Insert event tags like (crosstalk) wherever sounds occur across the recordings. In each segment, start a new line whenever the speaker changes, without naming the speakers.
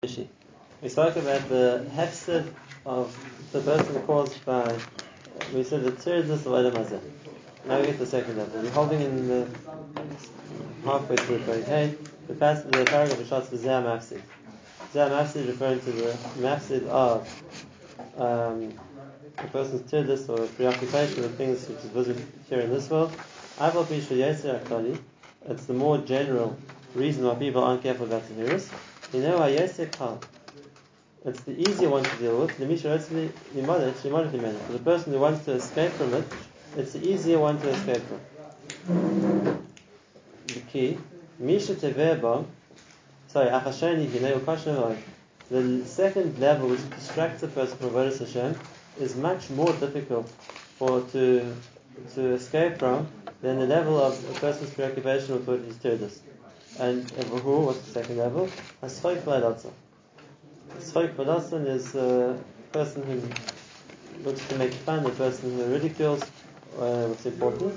We spoke about the hefsed of the person caused by, we said the tiredness of Adam Hazeh. Now we get the second level. We're holding in the halfway through the hey, the passage, the paragraph of shots for Zeh Mafsid. Zeh Mafsid referring to the Mafsid of um, person's tiredness or preoccupation with things which is visible here in this world. It's the more general reason why people aren't careful about the hearers. You know, yes, it's the easier one to deal with. For the person who wants to escape from it, it's the easier one to escape from. The key, Misha Teveba, sorry, Achasheni, the second level which distracts a person from Avodah Hashem is much more difficult for to to escape from than the level of a person's preoccupation with what he's told And who? What's the second level? Aschoik V'Adatza. Aschoik V'Adatza is a person who looks to make fun, a person who ridicules uh, what's important.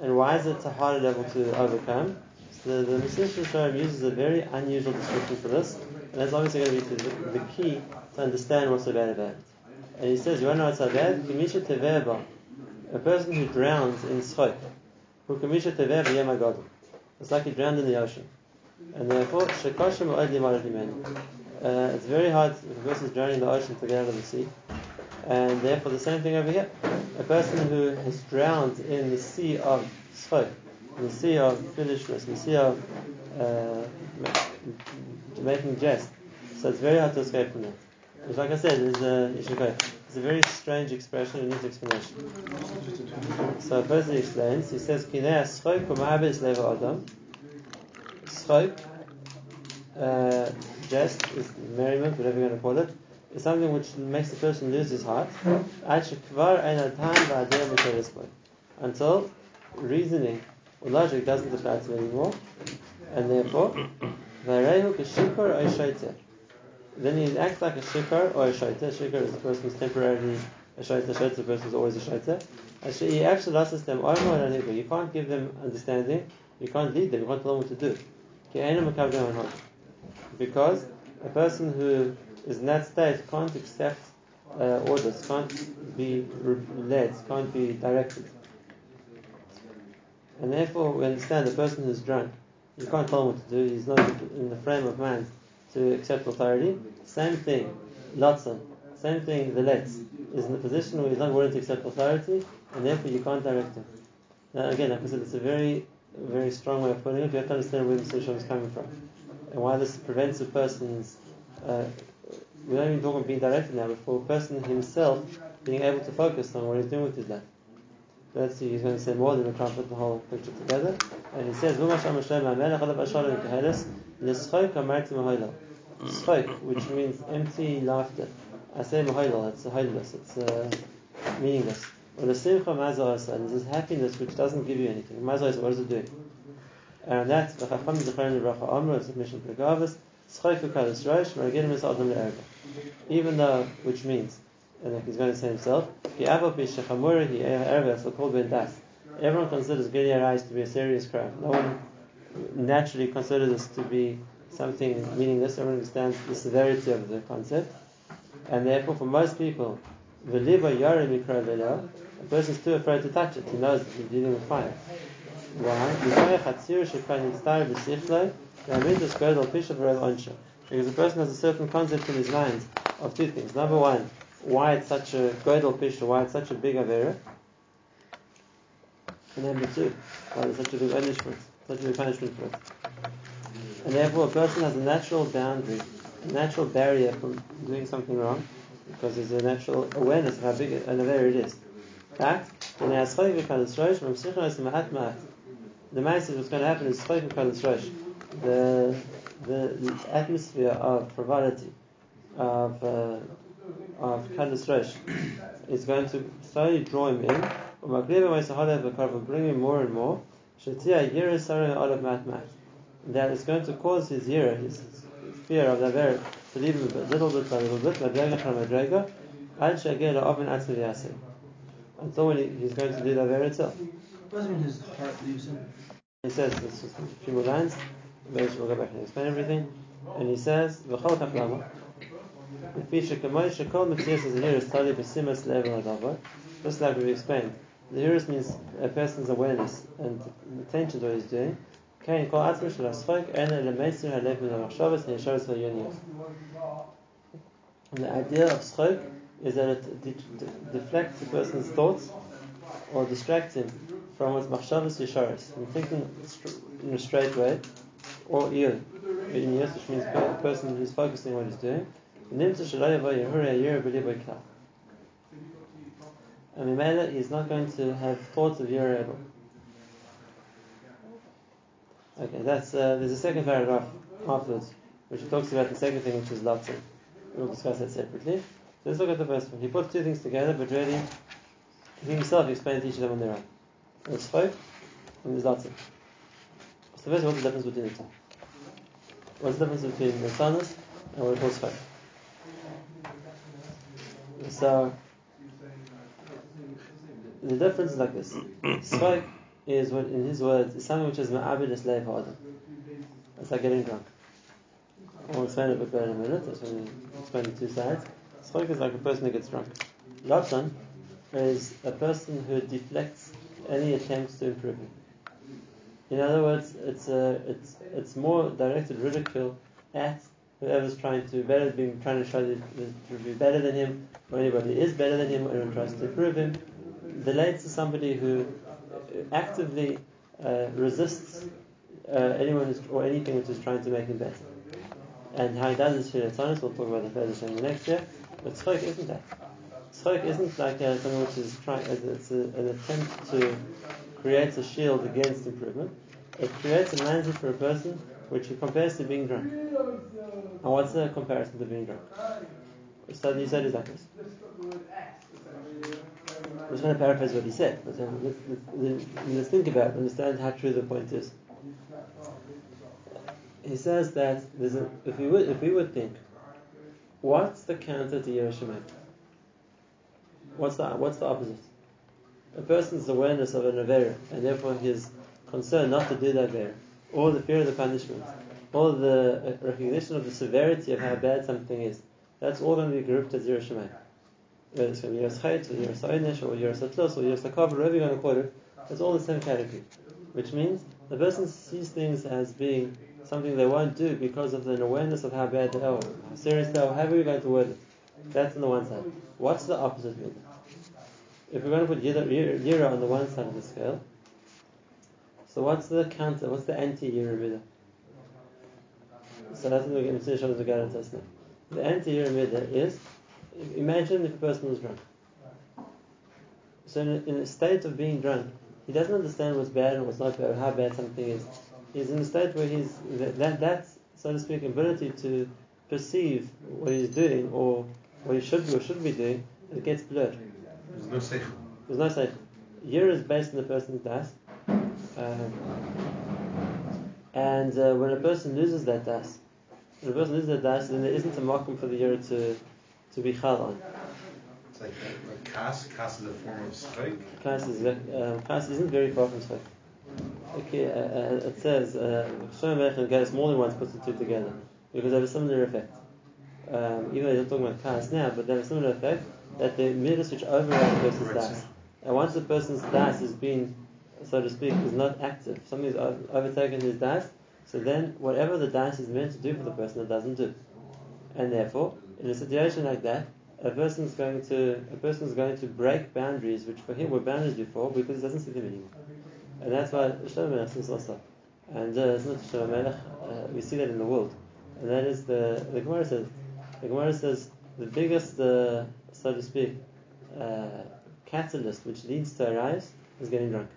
And why is it a harder level to overcome? So the, the Mesilas uses a very unusual description for this, and that's obviously going to be the, the key to understand what's so bad about it. And he says, you want to know what's so bad? A person who drowns in schok, who kamisha b'yem It's like he drowned in the ocean. And therefore, uh, it's very hard if a person is drowning in the ocean to get out of the sea. And therefore, the same thing over here. A person who has drowned in the sea of schok, in the sea of foolishness, in the sea of uh, making jest. So it's very hard to escape from that. Which, like I said, is a, it's a very strange expression and needs explanation. So first he explains, he says, Kinei aschok u'ma'abes leva adam. Schok, uh, jest, is merriment, whatever you're going to call it, is something which makes the person lose his heart. Until reasoning or logic doesn't apply to him anymore. And therefore, (clears throat) then he acts like a shikar or a shaita. Shikar is a person who's temporarily a shaita. Shaita is a person who's always a shaita. He actually asks them, you can't give them understanding, you can't lead them, you can't tell them what to do. Because a person who is in that state can't accept uh, orders, can't be led, can't be directed. And therefore, we understand the person who's drunk, you can't tell him what to do, he's not in the frame of mind to accept authority. Same thing, Lotson. Same thing, the Letz is in the position where he's not willing to accept authority, and therefore you can't direct him. Now, again, like I said, it's a very, very strong way of putting it. You have to understand where the Sisham is coming from and why this prevents a person's. Uh, we don't even talk about being directed now, but for a person himself being able to focus on what he's doing with his life. See, he's going to say more than we to put the whole picture together. And he says, Schok, which means empty laughter. I say mahoilal, it's holiness, it's uh, meaningless. Or the simcha mazah and this happiness which doesn't give you anything. Mazah what does it do? And that's the chacham zechron lebracha amr, it's a mission for Gavas. Schok v'kalas rosh, maragin mis adam le'erga. Even though, which means, and like he's going to say himself. Everyone considers Gilead Eyes to be a serious crime. No one naturally considers this to be something meaningless. Everyone understands the severity of the concept. And therefore, for most people, a person is too afraid to touch it. He knows that he's dealing with fire. Why? Because the person has a certain concept in his mind of two things. Number one, why it's such a godel pisha, why it's such a big avera. And number two, why it's such a big punishment, such a big punishment for it. And therefore, a person has a natural boundary, a natural barrier from doing something wrong, because there's a natural awareness of how big an avera it is. Fact, the message what's going to happen is the the atmosphere of frivolity, of uh, of Kaddish Rosh, is going to slowly draw him in. Bring him more and more that is going to cause his year, his fear of the very to leave him a little bit by little bit, madrega from madrega, al shagir oven atzmi until when he, he's going to do the very itself.
Doesn't mean his heart leaves him.
He says this is a few more lines. Maybe we'll go back and explain everything. And he says, "V'chol kaplama." Just like we explained, the hirus means a person's awareness and attention to what he's doing. And the idea of schok is that it de- de- deflects a person's thoughts or distracts him from his machshavas yisharis, and thinking in a straight way, or ir, which means the person who's focusing on what he's doing. And Mimela is not going to have thoughts of Yerabel. Okay, that's uh, there's a second paragraph afterwards, which talks about the second thing, which is Latzin. We'll discuss that separately. So let's look at the first one. He puts two things together, but really, he himself explains each of them on their own. There's Chok and there's Latzin. So first, what's the difference between the two? What's the difference between the and what he calls Chok? So the difference is like this. Is what, in his words, is something which is ma'abid a slave harder. It's like getting drunk. I'll explain it a bit better in a minute. That's we explain the two sides. Schok is like a person who gets drunk. Latan is a person who deflects any attempts to improve him. In other words, it's a, it's it's more directed ridicule at whoever's trying to better, being trying to show that, to be better than him, or anybody is better than him, or anyone tries to improve him. Relates to somebody who actively uh, resists uh, anyone who's, or anything which is trying to make him better. And how he does this in we'll talk about the further thing next year. But schok isn't that. Schok isn't like uh, something which is trying, it's a, an attempt to create a shield against improvement. It creates a mindset for a person which he compares to being drunk. And what's the comparison to being drunk? He said is like this. I'm just going to paraphrase what he said, let's, let's, let's, think about understand how true the point is. He says that a, if we would if we would think, what's the counter to Yerushalayim? What's the what's the opposite? A person's awareness of an avera and therefore his concern not to do that avera, or the fear of the punishment, or the uh, recognition of the severity of how bad something is. That's all going to be grouped as Yerushalayim whether it's be Yeros Chait, or Yeros Einish, or Yeros Atlos, or Yeros Hakav, whatever you're going to call it, it's all the same category. Which means the person sees things as being something they won't do because of an awareness of how bad they are, how serious they are, however you're going to word it. That's on the one side. What's the opposite mean? If we're going to put Yira on the one side of the scale, so what's the counter, what's the anti-Yira Midah? So that's what we're going to show the Garant now. The anti-Yira Midah is imagine if a person was drunk. So in a, in a, state of being drunk, he doesn't understand what's bad and what's not bad, or how bad something is. He's in a state where he's that, that that's so to speak ability to perceive what he's doing or what he should be or shouldn't be doing, it gets blurred.
There's no safe.
There's no seichel. Year is based on the person's das. Um, and uh, when a person loses that das, when a person loses that das, then there isn't a markum for the year to to be chal on.
It's like, like kas. Kas is a form of schok.
Kas is um, kas isn't very far from schok. Okay, uh, uh, it says Shlomo Melech and Geddes more than once puts the two together because they have a similar effect. Um, even though they're talking about kas now, but they have a similar effect that the midas which override a person's das. And once the person's das has been, so to speak, is not active, something has overtaken his das, so then whatever the das is meant to do for the person, it doesn't do. And therefore, in a situation like that, a person is going to a person is going to break boundaries which for him were boundaries before because he doesn't see them anymore. And that's why Melech says also. And uh, it's not Melech, uh, we see that in the world. And that is the the Gemara says the Gemara says the biggest uh, so to speak uh, catalyst which leads to a rise is getting drunk.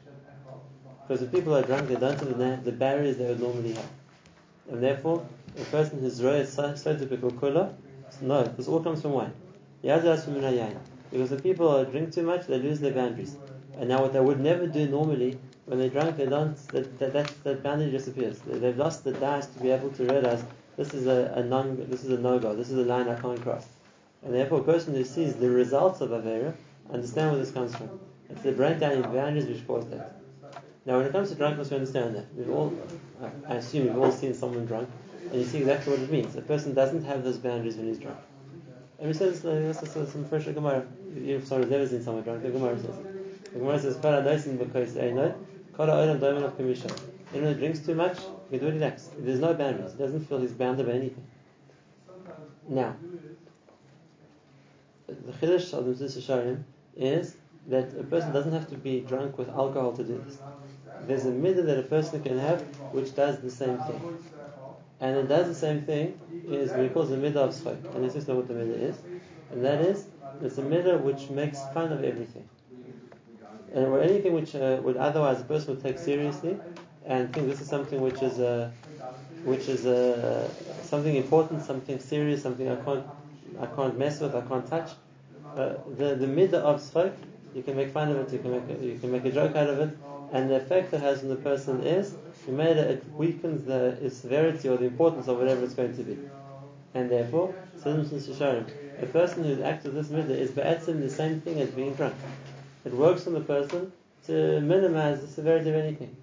Because if people are drunk, they don't have the, barriers they would normally have. And therefore, a person who's raised so, so typical kula no, this all comes from wine. Because the people drink too much, they lose their boundaries. And now what they would never do normally, when they're drunk, they don't, that, that, that, that boundary disappears. They, have lost the dice to be able to realize this is a, a non, this is a no-go, this is a line I can't cross. And therefore a person who sees the results of Avera, understand where this comes from. It's the breakdown in boundaries which caused that. Now when it comes to drunkenness, we understand that. We've all, I assume we've all seen someone drunk, and you see exactly what it means. A person doesn't have those boundaries when he's drunk. And we said this, this is some fresh Gemara. If someone's never seen someone drunk, the Gemara says. The Gemara says, Kala noisin because einot, kala olam doimen of kamisha. Anyone who drinks too much, he do it relaxed. There's no boundaries. He doesn't feel he's bound by anything. Now, the chiddush of the Mitzvah is that a person doesn't have to be drunk with alcohol to do this. There's a midah that a person can have which does the same thing. And it does the same thing is what he calls the midah of schok. And this is not what the midah is. And that is, it's a midah which makes fun of everything. And or anything which uh, would otherwise a person would take seriously and think this is something which is uh, which is uh, something important, something serious, something I can't I can't mess with, I can't touch. Uh, the the midah of schok, you can make fun of it, you can make a, you can make a joke out of it, and the effect it has on the person is made it, weakens the its severity or the importance of whatever it's going to be, and therefore, a person who acts with this midah is ba'atzim the same thing as being drunk. It works on the person to minimize the severity of anything.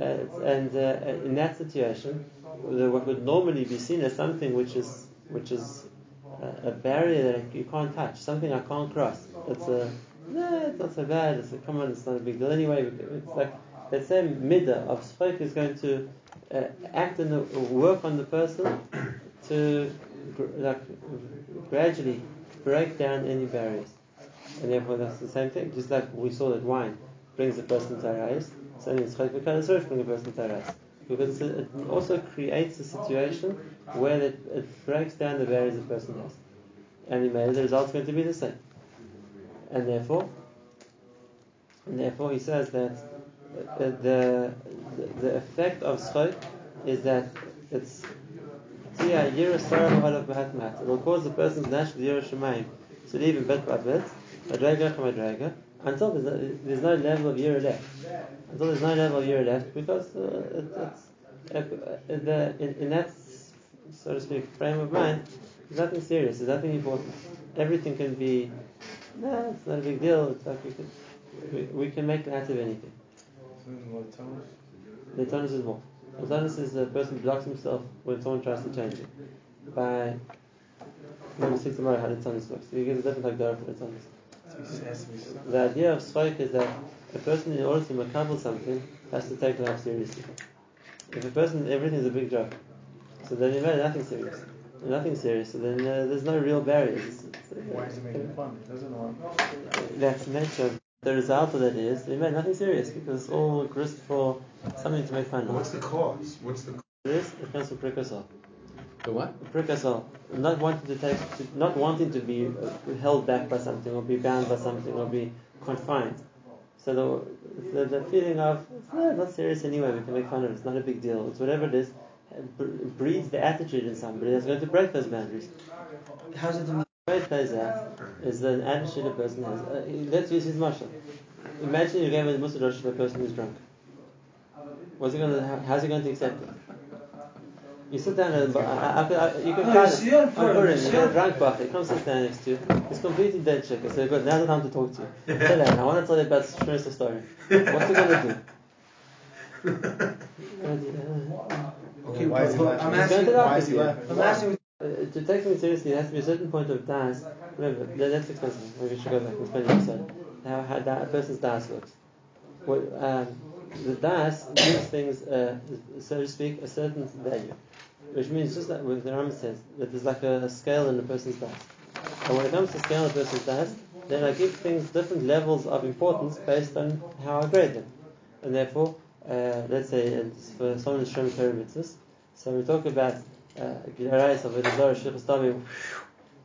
Uh, and uh, in that situation, what would normally be seen as something which is which is a barrier that you can't touch, something I can't cross. It's a no, it's not so bad. It's a come on, it's not a big deal anyway. It's like that same midah of schok is going to uh, act and work on the person to like gradually break down any barriers, and therefore that's the same thing. Just like we saw that wine brings a person to arayis, so it's schok v'kalasorish bring a person to arayis because it also creates a situation where it, it breaks down the barriers a person has, and the result is going to be the same. And therefore, and therefore, he says that the the, the effect of schok is that it's it will cause the person's natural yirah shemayim to leave in bit by bit, madrega madrega, until there's no, there's no level of yirah left. Until there's no level of yirah left, because uh, it, it's uh, the, in, in that so to speak frame of mind, there's nothing serious, there's nothing important. Everything can be no, it's not a big deal. Like we can we, we can make out of anything. The tonus is more. The tonus is the person blocks himself when someone tries to change it. By me see tomorrow how the tonus works. He gives a different like for the tonus. The idea of schok is that a person in order to makabel something has to take life seriously. If a person everything is a big joke, so then you made nothing serious. Nothing serious, so then uh, there's no real barriers.
Why is it making fun? It doesn't want.
That's nature. The result of that is they made nothing serious because it's all grist for something to make fun of.
what's the cause? What's the
This it comes from prekasol.
The what?
Prekasol, not wanting to take, to, not wanting to be uh, held back by something or be bound by something or be confined. So the the, the feeling of it's not, not serious anyway. We can make fun of it. It's not a big deal. It's whatever it is. it breeds the attitude in somebody that's going to break those boundaries.
How's it the
The way it plays out is the attitude uh, a person has. Uh, let's use his marshal. Imagine you gave a Musa Rosh to a person who's drunk. What's he going to? How's he going to accept it? You sit down and I, I, I, you can
No,
find
it's
it.
your
On
problem,
Purim, you
your
get a drunk bach, he comes sit down next to you. He's completely dead chick. So good. Now's the time to talk to you. Sit down. I want to tell you about Shmir's story. What's he going to do? (laughs)
Okay,
Why is he laughing?
I'm
He's going
asking.
To take something seriously, there has to be a certain point of das. Remember, that's expensive. Maybe we should go back and it episode. How, how da, a person's das works. What, um, the das gives things, uh, so to speak, a certain value. Which means, just like the Rambam says, that there's like a, a scale in a person's das. And when it comes to scale in a person's das, then I give things different levels of importance based on how I grade them. And therefore, uh, let's say for someone who's showing so we talk about uh,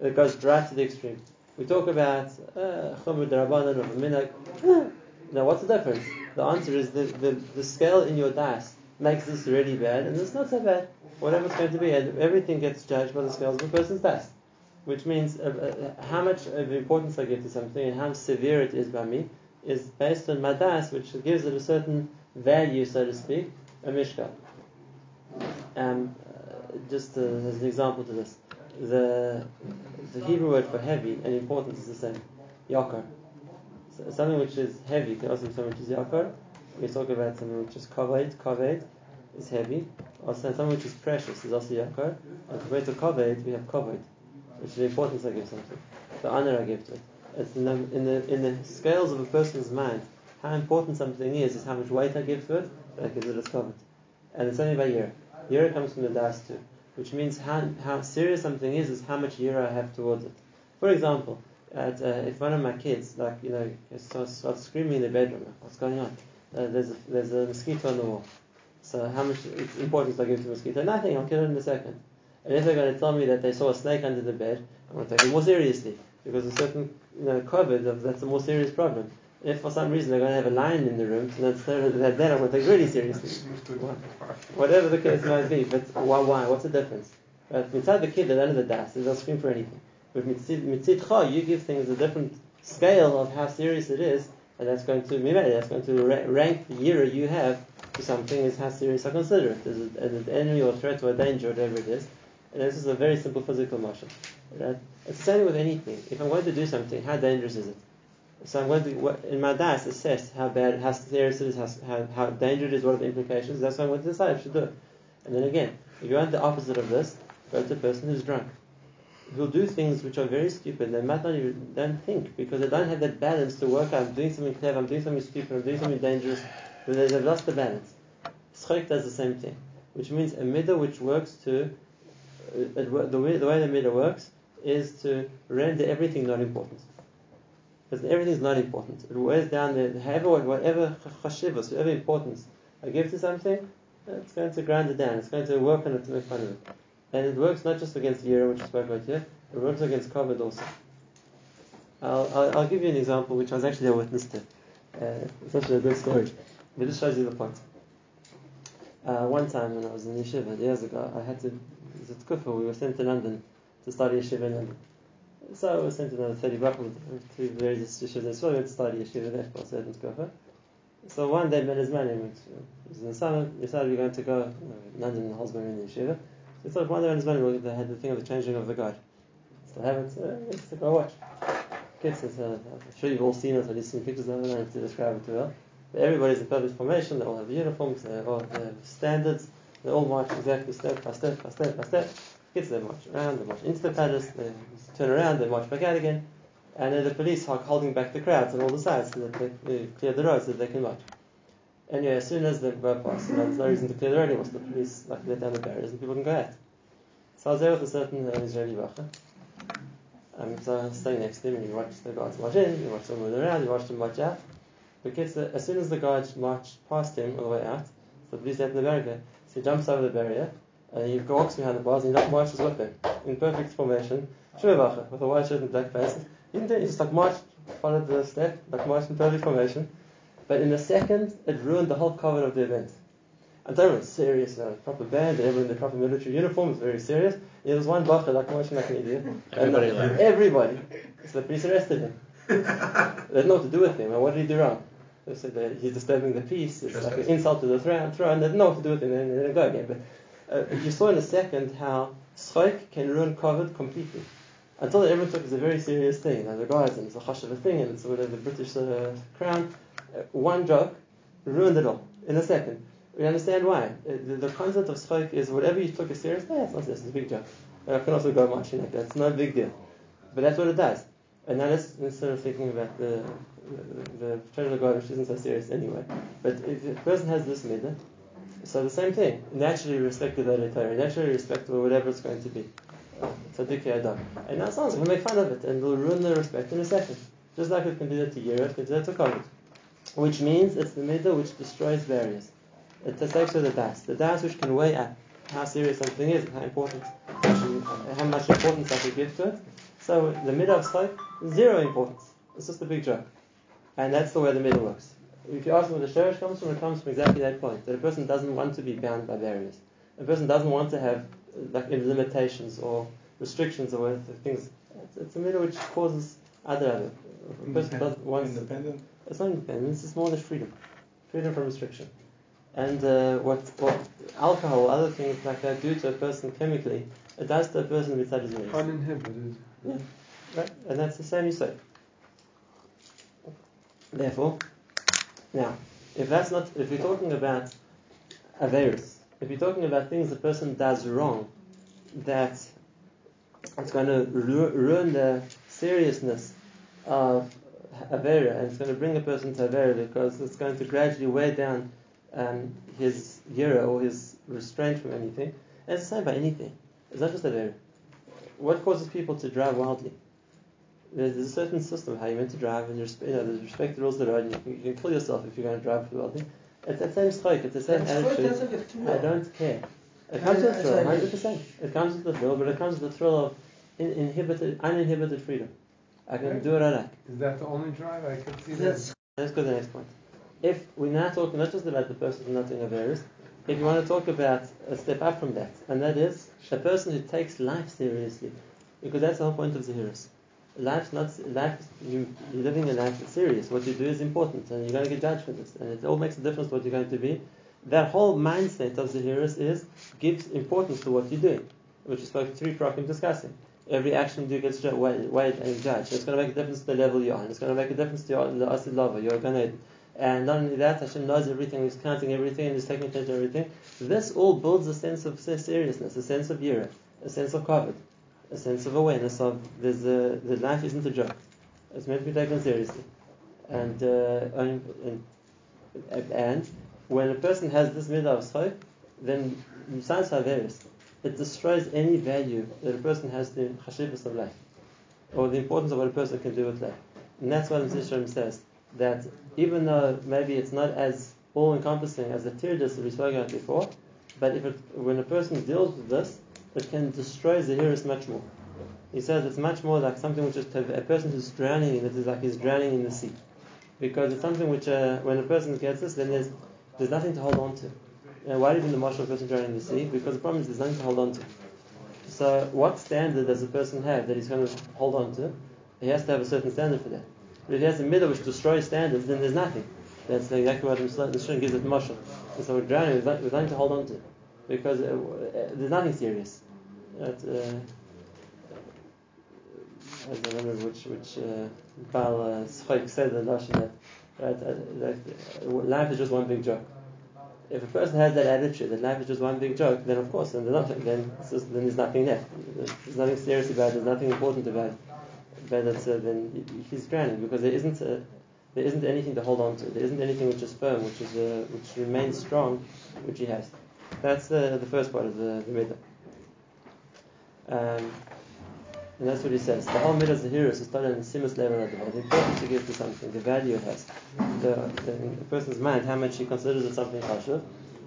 it goes right to the extreme. We talk about uh, Chumr Darabanan of Minag. (gasps) Now, what's the difference? The answer is the, the, the scale in your das makes this really bad, and it's not so bad. Whatever it's going to be, and everything gets judged by the scales of a person's das. Which means uh, uh, how much of importance I give to something and how severe it is by me is based on my das, which gives it a certain value, so to speak, a mishka. Um, uh, just uh, as an example to this, the the Hebrew word for heavy and important is the same, yakar. So something which is heavy can also be something which is yakar. We talk about something which is kaved. Kaved is heavy, also something which is precious is also yakar, and compared to kavod, we have kavod, which is the importance I give something, the honor I give to it. It's in the, in the in the scales of a person's mind, how important something is, is how much weight I give to it, that gives it its kavod. And it's only by year. Year comes from the das too, which means how, how serious something is, is how much year I have towards it. For example, at, uh, if one of my kids, like, you know, starts, starts screaming in the bedroom, what's going on? Uh, there's, a, there's a mosquito on the wall. So how much importance important I give to mosquito? Nothing, I'll kill it in a second. And if they're going to tell me that they saw a snake under the bed, I'm going to take it more seriously because a certain you know COVID that's a more serious problem. If for some reason they're going to have a lion in the room, then that's that, that I'm going to take really seriously. Whatever the case might be, but why? why? What's the difference? Right? Inside the kid, don't know the das, They don't scream for anything. But mitzidcha, you give things a different scale of how serious it is, and that's going to that's going to rank the year you have to something is how serious I consider it. Is it an enemy or threat or a danger, whatever it is. And this is a very simple physical motion. Right? It's the same with anything. If I'm going to do something, how dangerous is it? So I'm going to, in my das, assess how bad, how serious it is, how, how, dangerous it is, what are the implications. That's what I'm going to decide if I should do it. And then again, if you want the opposite of this, go to a person who's drunk. Who'll do things which are very stupid. They might not even don't think because they don't have that balance to work out. I'm doing something clever. I'm doing something stupid. I'm doing something dangerous. But they've lost the balance. Schok does the same thing, which means a middle which works to uh, the way the way the middle works is to render everything not important. Because everything is not important. It wears down the however whatever chashivas, whatever importance I give to something, it's going to grind it down. It's going to work on it to make fun of it. And it works not just against Yira, which we spoke about here, it works against kavod also. I'll, I'll, I'll, give you an example which I was actually a witness to. Uh, it's actually a good story. But this shows you the point. Uh, one time when I was in yeshiva years ago, I had to, it was at we were sent to London to study yeshiva in London. So was sent another 30 bachel to various yeshivas as well, we had to study yeshiva there for a certain kufa. So one day bein hazmanim, it was in the summer, decided we were going to go, uh, London, Holsbury in the yeshiva. So thought one day bein hazmanim, they had the thing of the changing of the guard. Still haven't, uh, let's go watch. Kids, uh, I'm sure you've all seen it, I've just seen pictures of it, I don't have to describe it too well. Everybody's in perfect formation, they all have uniforms, they all have standards, they all march exactly step by step by step by step. Kids, they march around, they march into the palace, they turn around, they march back out again, and then the police are holding back the crowds on all the sides so that they, clear the road so that they can march. Anyway, as soon as they go past, you know, there's no reason to clear the road anymore, so the police like let down the barriers and people can go out. So I was there with a certain uh, Israeli bacha. Um, so I was staying next to him and you watch the guards march in, you watch them move around, you watch them march out. But gets as soon as the guards march past him all the way out, so the police open the barrier, so he jumps over the barrier and he walks behind the bars and he marches with them in perfect formation, Shuvavacha, with a white shirt and black face. He didn't he just like marched, followed the step, like marched in perfect formation. But in a second, it ruined the whole cover of the event. And they were serious, you know, proper band, they were in the proper military uniforms, very serious. There was one bacher like marching like an idiot.
Everybody
and, eh,
laughed.
Everybody. So the police arrested him. they didn't know what to do with him. And what did he do wrong? They said that he's disturbing the peace. It's like an insult to the throne. throne. They didn't know what to do with him. And they didn't go again. But uh, you saw in a second how schok can ruin kavod completely. Until everyone took it as a very serious thing. Know, the guys, and it's a hush of a thing, and it's whatever the British uh, crown. Uh, one joke ruined it all in a second. We understand why. Uh, the, the concept of schok is whatever you took as serious, yeah, it's not serious, it's a big joke. I can also go marching like that. It's not a big deal. But that's what it does. And now let's instead of thinking about the the, the treasure of God, which isn't so serious anyway. But if a person has this midah, so the same thing. Naturally respect the Torah, naturally respect whatever it's going to be. Tzaddik Adam. And now sounds we'll make fun of it and we'll ruin the respect in a second. Just like we can do that to Yira, we can do that to Kavod. Which means it's the middle which destroys barriers. The sex of the das. The das which can weigh up how serious something is, how important, how much importance I should give to it. So the middle of schok, zero importance. It's just a big joke. And that's the way the middle works. If you ask where the sherish comes from, it comes from exactly that point. That a person doesn't want to be bound by barriers. A person doesn't want to have like limitations or restrictions or things. It's, it's a middle which causes other other. A person doesn't want
Independent.
it's not independence, it's more than freedom. Freedom from restriction. And uh, what, what alcohol, other things like that do to a person chemically, it does to a person beside his knees.
Uninhibited.
Yeah, right? And that's the same you say. Therefore, now, if that's not, if we're talking about Averis, If you're talking about things the person does wrong, that it's going to ru- ruin the seriousness of Avera, and it's going to bring a person to Avera because it's going to gradually weigh down um, his yira or his restraint from anything. And it's the same by anything. It's not just Avera. What causes people to drive wildly? There's, there's a certain system how you're meant to drive, and you respect, you know, there's respect the rules of the road, and you can, you can kill yourself if you're going to drive wildly. It's the same strike, it's the same
That's
attitude.
like a
I don't care. It comes with
I- I-
thrill, hundred percent. It comes with the thrill, but it comes with the thrill of in, inhibited, uninhibited freedom. I can do what I like.
Is that the only drive I can see that?
Let's go to the next point. If we're now talking not just about the person who's not doing a virus, if you want to talk about a step up from that, and that is a person who takes life seriously, because that's the whole point of the Zahiris. Life's not life. You, you're living a life that's serious. What you do is important, and you're going to get judged for this, and it all makes a difference what you're going to be. That whole mindset of Zahiris is gives importance to what you're doing, which is spoke three prokim discussing. Every action you do gets weighed, and judged. It's going to make a difference to the level you're on. It's going to make a difference to your the asid lava, your ganed. And not only that, Hashem knows everything, He's counting everything, He's taking attention to everything. This all builds a sense of seriousness, a sense of yira, a sense of covet, a sense of awareness of there's a, the life isn't a joke. It's meant to be taken seriously. And, uh, and, and, when a person has this midah of schok, then besides Haveris, it destroys any value that a person has to chashivas of life, or the importance of what a person can do with life. And that's what Mr. says, that even though maybe it's not as all-encompassing as the tirdus that we spoke about before, but if it, when a person deals with this, it can destroy Zahiris much more. He says it's much more like something which is a person who's drowning in it is like he's drowning in the sea. Because it's something which, uh, when a person gets this, then there's, there's nothing to hold on to. You know, why you the marshal person drowning in the sea? Because the problem is there's nothing to hold on to. So, what standard does a person have that he's going to hold on to? He has to have a certain standard for that. But if he has a middle which destroys standards, then there's nothing. That's exactly what the Mishra gives it marshal. And so we're drowning, there's nothing to hold on to. Because uh, uh, there's nothing serious. That, uh, I don't remember which which uh, Baal uh, said the Lashon that right uh, that uh, life is just one big joke. If a person has that attitude that life is just one big joke, then of course, then there's nothing. Then just, then there's nothing there. There's nothing serious about it. There's nothing important about it. But uh, then he's drowning because there isn't uh there isn't anything to hold on to. There isn't anything which is firm, which is uh, which remains strong, which he has. That's uh, the first part of the, the midah. Um, and that's what he says. The whole midah zahirus is started on the simus level of the The importance to give to something, the value it has, the, the, in a person's mind, how much he considers it something chashuv,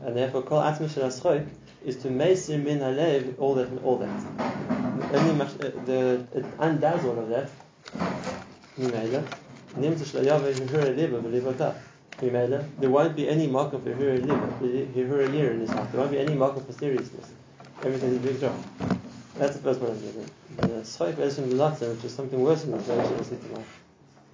and therefore kol atzmi shel is to meisir min halev all that, all that. Only much, uh, the undoes all of that. Liba there won't be any marker for hihur liba, in his life. There won't be any marker for seriousness. Everything is big job. That's the first one. The Schok Ezra Milatza, which is something worse than the Ezra Milatza.